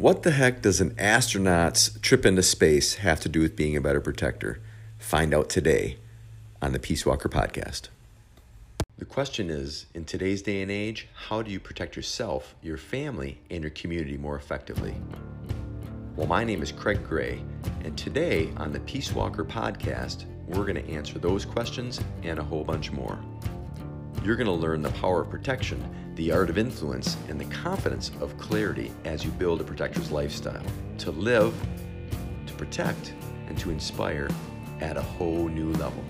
What the heck does an astronaut's trip into space have to do with being a better protector? Find out today on the Peace Walker podcast. The question is in today's day and age, how do you protect yourself, your family, and your community more effectively? Well, my name is Craig Gray, and today on the Peace Walker podcast, we're going to answer those questions and a whole bunch more. You're going to learn the power of protection, the art of influence, and the confidence of clarity as you build a protector's lifestyle to live, to protect, and to inspire at a whole new level.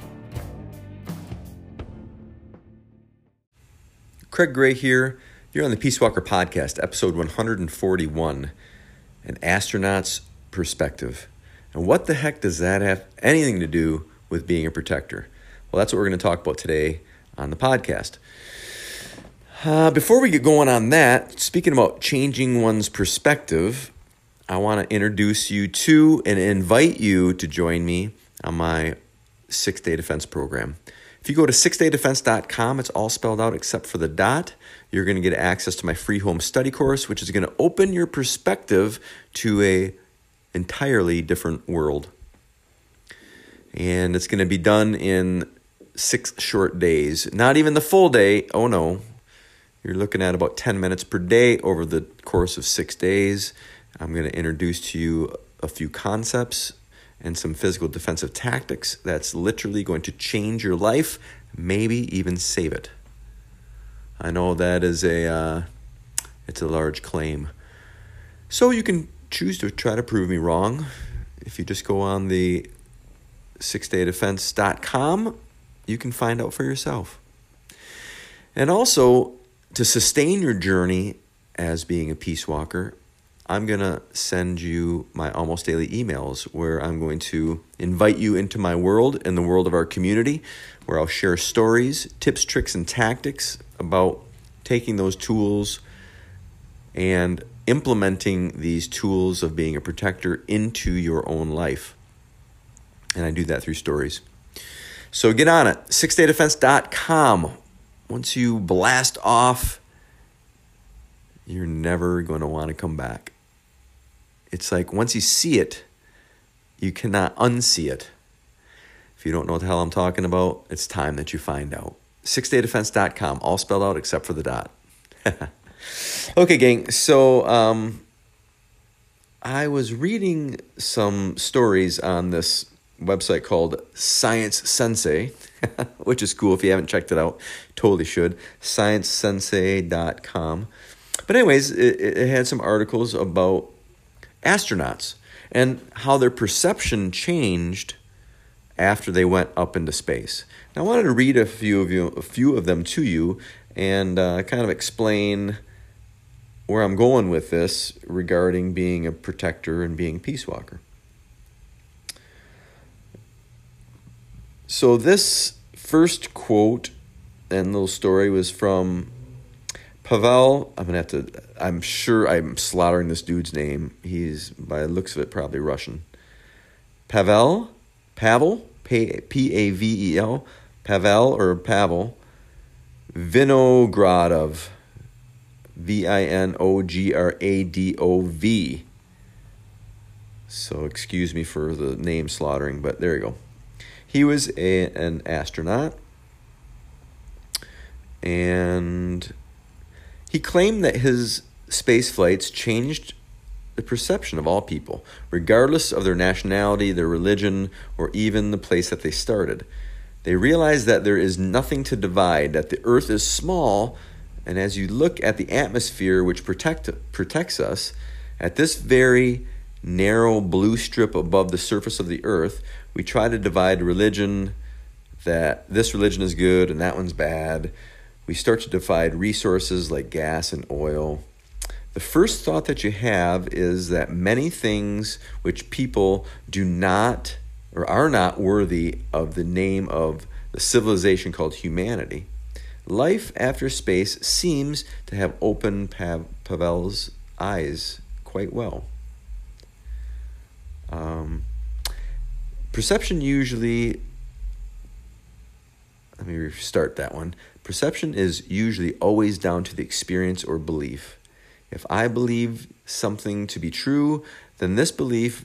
Craig Gray here. You're on the Peace Walker podcast, episode 141 An Astronaut's Perspective. And what the heck does that have anything to do with being a protector? Well, that's what we're going to talk about today on the podcast. Uh, before we get going on that, speaking about changing one's perspective, I want to introduce you to and invite you to join me on my six day defense program. If you go to sixdaydefense.com, it's all spelled out except for the dot. You're going to get access to my free home study course, which is going to open your perspective to a entirely different world. And it's going to be done in six short days. Not even the full day. Oh no. You're looking at about 10 minutes per day over the course of six days. I'm going to introduce to you a few concepts and some physical defensive tactics that's literally going to change your life, maybe even save it. I know that is a uh, it's a large claim. So you can choose to try to prove me wrong. If you just go on the sixdaydefense.com you can find out for yourself. And also, to sustain your journey as being a peace walker, I'm going to send you my almost daily emails where I'm going to invite you into my world and the world of our community, where I'll share stories, tips, tricks, and tactics about taking those tools and implementing these tools of being a protector into your own life. And I do that through stories. So get on it. Sixdaydefense.com. Once you blast off, you're never going to want to come back. It's like once you see it, you cannot unsee it. If you don't know what the hell I'm talking about, it's time that you find out. Sixdaydefense.com, all spelled out except for the dot. okay, gang. So um, I was reading some stories on this website called Science Sensei, which is cool if you haven't checked it out. Totally should. ScienceSensei.com. But, anyways, it, it had some articles about astronauts and how their perception changed after they went up into space. Now, I wanted to read a few of you, a few of them to you, and uh, kind of explain where I'm going with this regarding being a protector and being peace walker. So this first quote and little story was from Pavel. I'm gonna have to. I'm sure I'm slaughtering this dude's name. He's by the looks of it probably Russian. Pavel, Pavel, P A V E L, Pavel or Pavel, Vinogradov, V I N O G R A D O V. So excuse me for the name slaughtering, but there you go. He was a, an astronaut, and he claimed that his space flights changed the perception of all people, regardless of their nationality, their religion, or even the place that they started. They realized that there is nothing to divide, that the earth is small, and as you look at the atmosphere which protect, protects us, at this very narrow blue strip above the surface of the earth, we try to divide religion that this religion is good and that one's bad. We start to divide resources like gas and oil. The first thought that you have is that many things which people do not or are not worthy of the name of the civilization called humanity. Life after space seems to have opened Pavel's eyes quite well. Um, perception usually, let me restart that one. Perception is usually always down to the experience or belief. If I believe something to be true, then this belief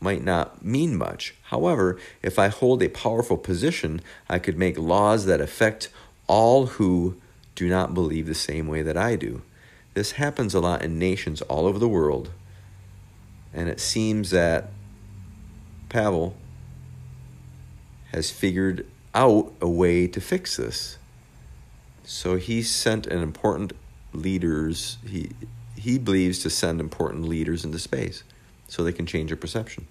might not mean much. However, if I hold a powerful position, I could make laws that affect all who do not believe the same way that I do. This happens a lot in nations all over the world. And it seems that Pavel has figured out a way to fix this. So he sent an important leaders he he believes to send important leaders into space so they can change their perception.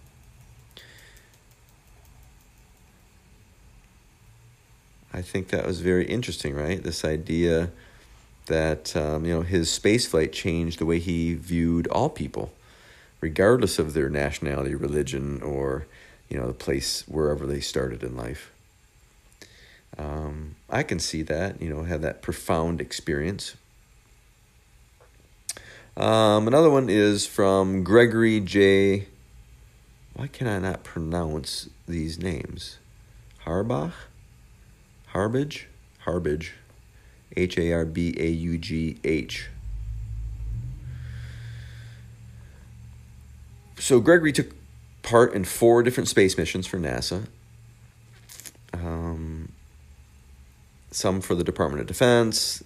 I think that was very interesting, right? This idea that um, you know his spaceflight changed the way he viewed all people, regardless of their nationality, religion, or you know the place wherever they started in life. Um, I can see that you know have that profound experience. Um, another one is from Gregory J. Why can I not pronounce these names? Harbach? Harbage? Harbage. H A R B A U G H. So Gregory took part in four different space missions for NASA. Um, some for the Department of Defense.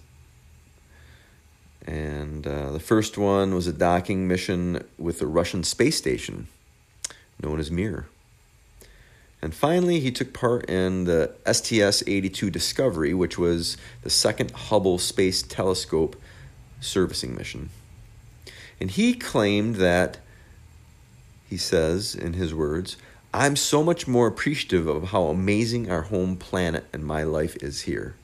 And uh, the first one was a docking mission with the Russian space station, known as Mir. And finally, he took part in the STS 82 Discovery, which was the second Hubble Space Telescope servicing mission. And he claimed that, he says in his words, I'm so much more appreciative of how amazing our home planet and my life is here.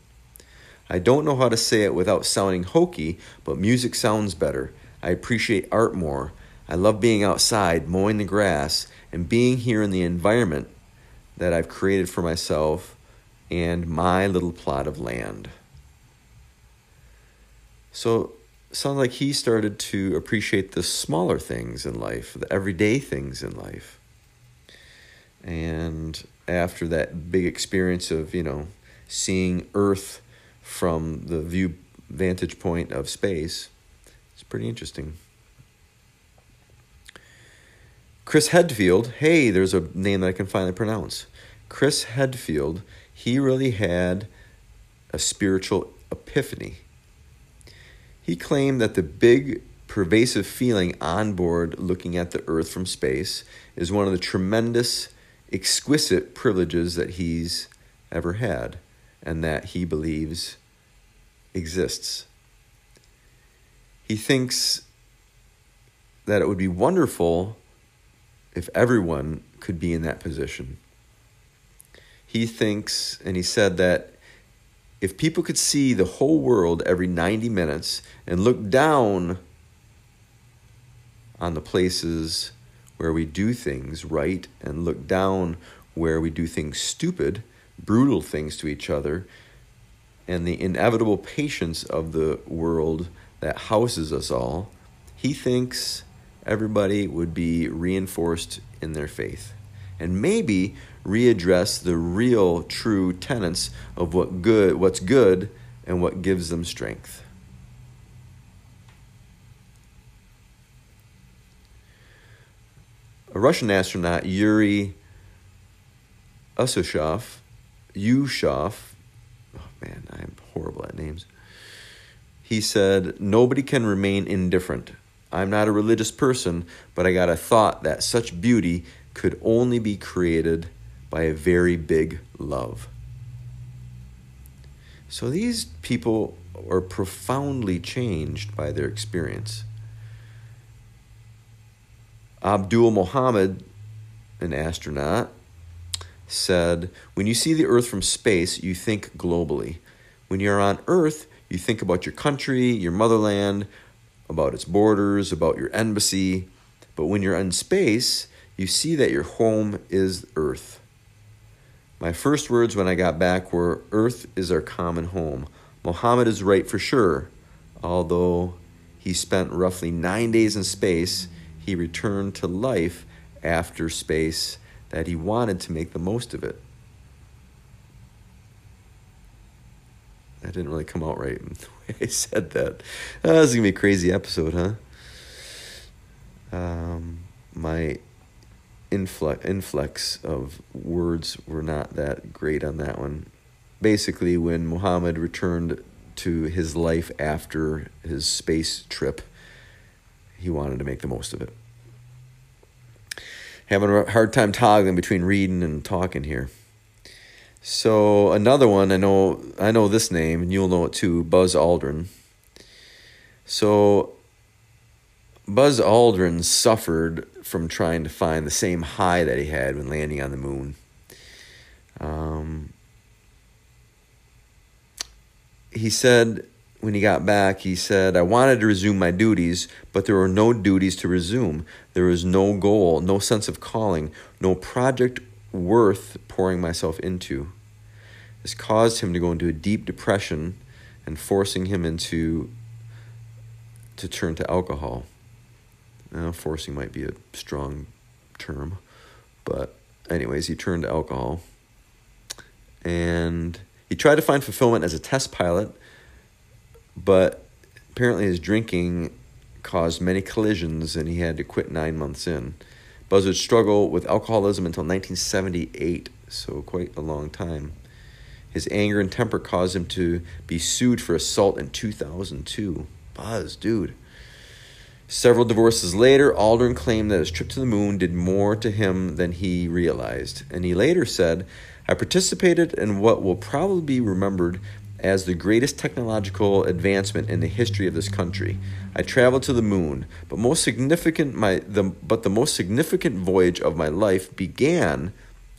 I don't know how to say it without sounding hokey, but music sounds better. I appreciate art more. I love being outside, mowing the grass, and being here in the environment that I've created for myself and my little plot of land. So, sounds like he started to appreciate the smaller things in life, the everyday things in life. And after that big experience of, you know, seeing Earth from the view vantage point of space, it's pretty interesting. Chris Hadfield, hey, there's a name that I can finally pronounce. Chris Hadfield, he really had a spiritual epiphany. He claimed that the big pervasive feeling on board looking at the earth from space is one of the tremendous exquisite privileges that he's ever had and that he believes exists. He thinks that it would be wonderful if everyone could be in that position. He thinks, and he said that if people could see the whole world every 90 minutes and look down on the places where we do things right and look down where we do things stupid, brutal things to each other, and the inevitable patience of the world that houses us all, he thinks everybody would be reinforced in their faith. And maybe readdress the real true tenets of what good what's good and what gives them strength. A Russian astronaut, Yuri Ushakov, Ushov, oh man, I am horrible at names. He said, Nobody can remain indifferent. I'm not a religious person, but I got a thought that such beauty could only be created by a very big love. So these people are profoundly changed by their experience. Abdul Muhammad, an astronaut, said, When you see the Earth from space, you think globally. When you're on Earth, you think about your country, your motherland, about its borders, about your embassy. But when you're in space, you see that your home is Earth. My first words when I got back were Earth is our common home. Mohammed is right for sure. Although he spent roughly nine days in space, he returned to life after space that he wanted to make the most of it. That didn't really come out right the way I said that. Uh, this is going to be a crazy episode, huh? Um, my influx, influx of words were not that great on that one. Basically, when Muhammad returned to his life after his space trip, he wanted to make the most of it. Having a hard time toggling between reading and talking here. So another one I know I know this name and you'll know it too, Buzz Aldrin. So Buzz Aldrin suffered from trying to find the same high that he had when landing on the moon. Um, he said when he got back, he said, I wanted to resume my duties, but there were no duties to resume. There was no goal, no sense of calling, no project worth pouring myself into. This caused him to go into a deep depression and forcing him into to turn to alcohol. Now, forcing might be a strong term, but anyways, he turned to alcohol. And he tried to find fulfillment as a test pilot, but apparently his drinking caused many collisions and he had to quit nine months in. Buzz would struggle with alcoholism until 1978, so quite a long time. His anger and temper caused him to be sued for assault in 2002. Buzz, dude. Several divorces later, Aldrin claimed that his trip to the moon did more to him than he realized, and he later said, I participated in what will probably be remembered as the greatest technological advancement in the history of this country. I traveled to the moon, but most significant my the but the most significant voyage of my life began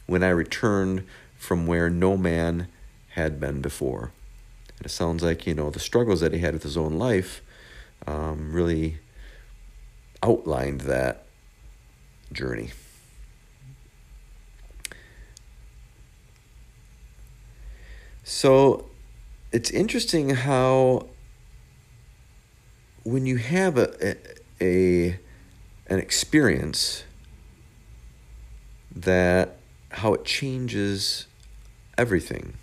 when I returned from where no man had been before. And it sounds like you know the struggles that he had with his own life um, really outlined that journey. So it's interesting how when you have a, a, a an experience that how it changes everything.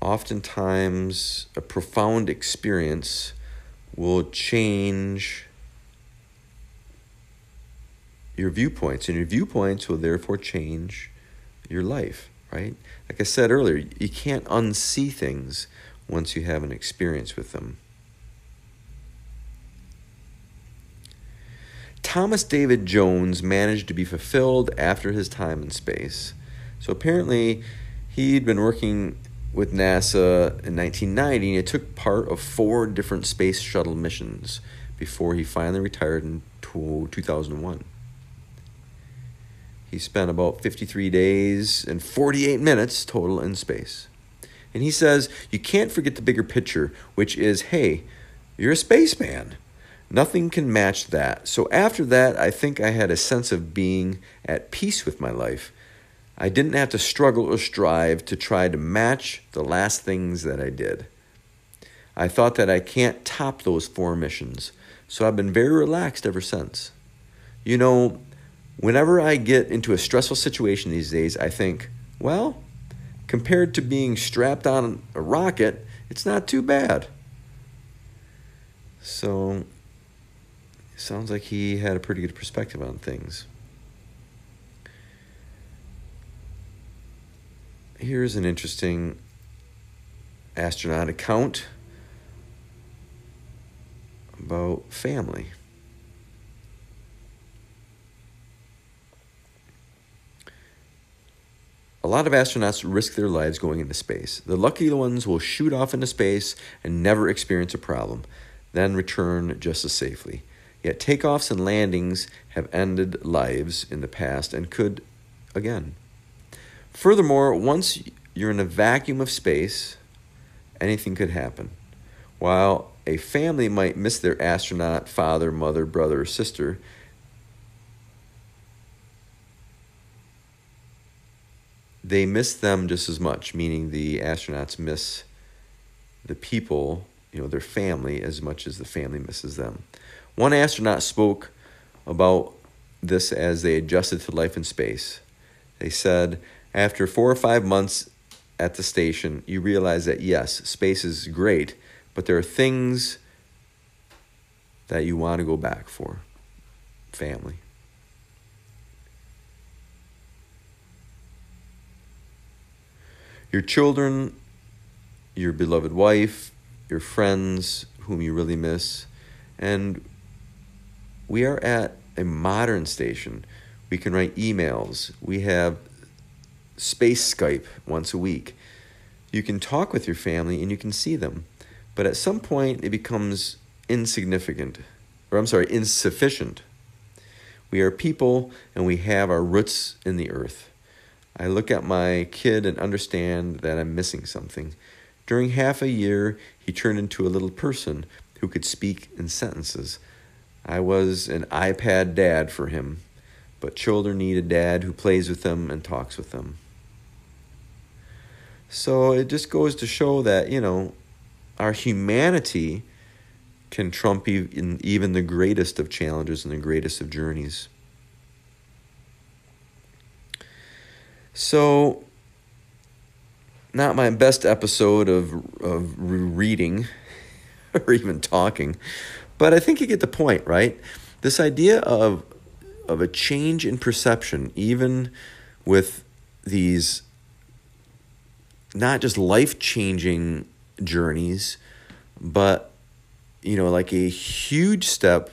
Oftentimes, a profound experience will change your viewpoints, and your viewpoints will therefore change your life, right? Like I said earlier, you can't unsee things once you have an experience with them. Thomas David Jones managed to be fulfilled after his time in space. So apparently, he'd been working with NASA in 1990 and he took part of four different space shuttle missions before he finally retired in 2001. He spent about 53 days and 48 minutes total in space. And he says, You can't forget the bigger picture, which is hey, you're a spaceman. Nothing can match that. So after that, I think I had a sense of being at peace with my life I didn't have to struggle or strive to try to match the last things that I did. I thought that I can't top those four missions, so I've been very relaxed ever since. You know, whenever I get into a stressful situation these days, I think, well, compared to being strapped on a rocket, it's not too bad. So, sounds like he had a pretty good perspective on things. Here's an interesting astronaut account about family. A lot of astronauts risk their lives going into space. The lucky ones will shoot off into space and never experience a problem, then return just as safely. Yet takeoffs and landings have ended lives in the past and could again. Furthermore, once you're in a vacuum of space, anything could happen. While a family might miss their astronaut father, mother, brother, or sister, they miss them just as much, meaning the astronauts miss the people, you know, their family as much as the family misses them. One astronaut spoke about this as they adjusted to life in space. They said, after four or five months at the station, you realize that yes, space is great, but there are things that you want to go back for family. Your children, your beloved wife, your friends whom you really miss, and we are at a modern station. We can write emails. We have space Skype once a week. You can talk with your family and you can see them. But at some point, it becomes insignificant, or I'm sorry, insufficient. We are people and we have our roots in the earth. I look at my kid and understand that I'm missing something. During half a year, he turned into a little person who could speak in sentences. I was an iPad dad for him, but children need a dad who plays with them and talks with them. So it just goes to show that, you know, our humanity can trump even even the greatest of challenges and the greatest of journeys. So, not my best episode of, of reading or even talking, but I think you get the point, right? This idea of of a change in perception, even with these not just life changing journeys, but you know, like a huge step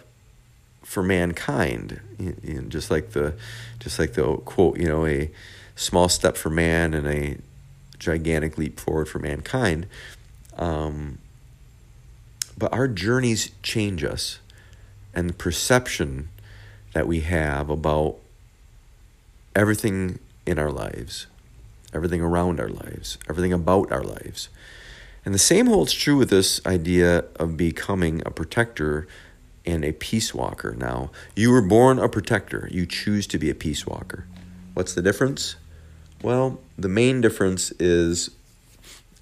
for mankind. You know, just like the, just like the quote, you know, a small step for man and a gigantic leap forward for mankind. Um, but our journeys change us, and the perception that we have about everything in our lives, everything around our lives, everything about our lives. And the same holds true with this idea of becoming a protector and a peace walker. Now, you were born a protector, you choose to be a peace walker. What's the difference? Well, the main difference is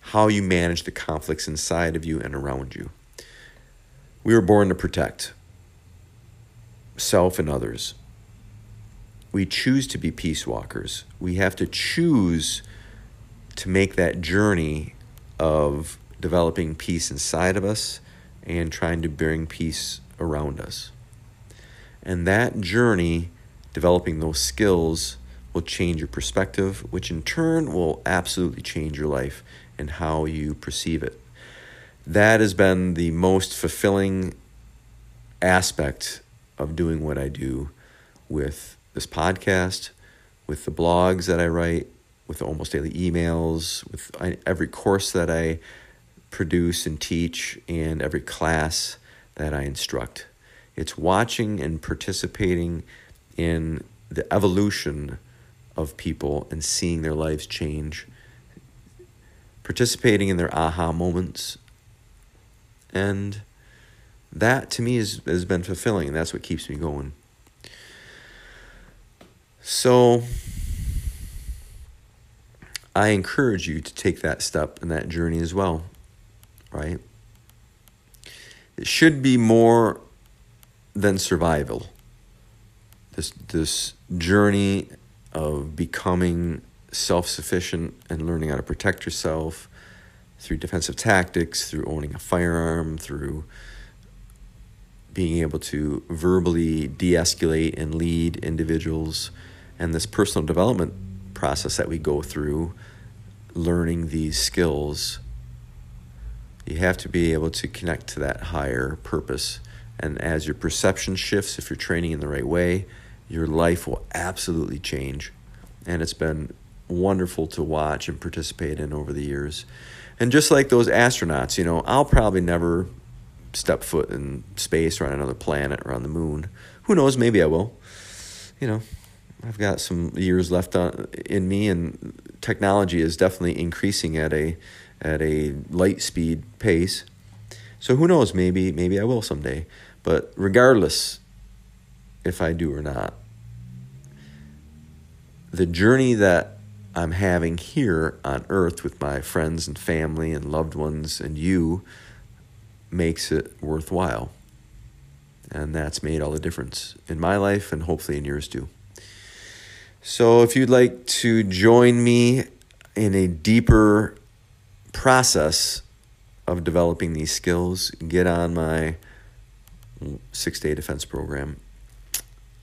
how you manage the conflicts inside of you and around you. We were born to protect self and others. We choose to be peace walkers. We have to choose to make that journey of developing peace inside of us and trying to bring peace around us. And that journey, developing those skills, will change your perspective, which in turn will absolutely change your life and how you perceive it that has been the most fulfilling aspect of doing what I do with this podcast, with the blogs that I write, with the almost daily emails, with uh, every course that I produce and teach, and every class that I instruct. It's watching and participating in the evolution of people and seeing their lives change, participating in their aha moments, and that to me is, has been fulfilling, and that's what keeps me going. So I encourage you to take that step and that journey as well, right? It should be more than survival. This this journey of becoming self-sufficient and learning how to protect yourself through defensive tactics, through owning a firearm, through being able to verbally de escalate and lead individuals, and this personal development process that we go through, learning these skills. You have to be able to connect to that higher purpose. And as your perception shifts, if you're training in the right way, your life will absolutely change. And it's been wonderful to watch and participate in over the years. And just like those astronauts, you know, I'll probably never step foot in space or on another planet or on the moon. Who knows? Maybe I will. You know, I've got some years left on, in me, and technology is definitely increasing at a at a light speed pace. So who knows? Maybe maybe I will someday. But regardless, if I do or not, the journey that I'm having here on earth with my friends and family and loved ones and you makes it worthwhile. And that's made all the difference in my life and hopefully in yours too. So if you'd like to join me in a deeper process of developing these skills, get on my six day defense program.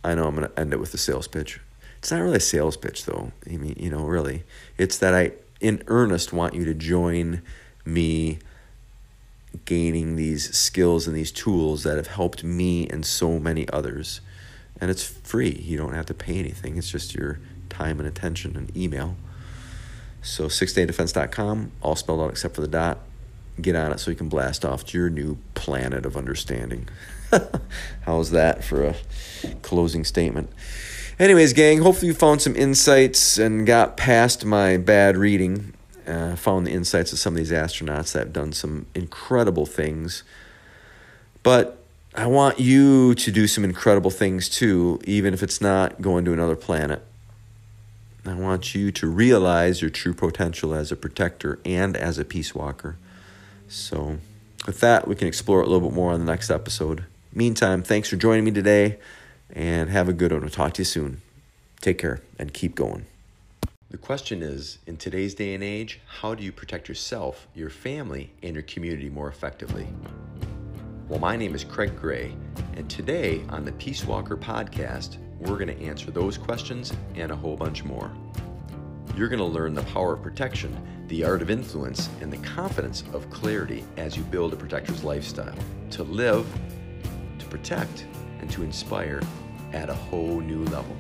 I know I'm going to end it with a sales pitch. It's not really a sales pitch, though. I mean, you know, really. It's that I, in earnest, want you to join me gaining these skills and these tools that have helped me and so many others. And it's free. You don't have to pay anything. It's just your time and attention and email. So sixdaydefense.com, all spelled out except for the dot. Get on it so you can blast off to your new planet of understanding. How's that for a closing statement? Anyways, gang, hopefully you found some insights and got past my bad reading. Uh, found the insights of some of these astronauts that have done some incredible things. But I want you to do some incredible things too, even if it's not going to another planet. I want you to realize your true potential as a protector and as a peace walker. So, with that, we can explore it a little bit more on the next episode. Meantime, thanks for joining me today and have a good one. We'll talk to you soon. Take care and keep going. The question is in today's day and age, how do you protect yourself, your family, and your community more effectively? Well, my name is Craig Gray, and today on the Peace Walker podcast, we're going to answer those questions and a whole bunch more. You're going to learn the power of protection, the art of influence, and the confidence of clarity as you build a protector's lifestyle to live, to protect, and to inspire at a whole new level.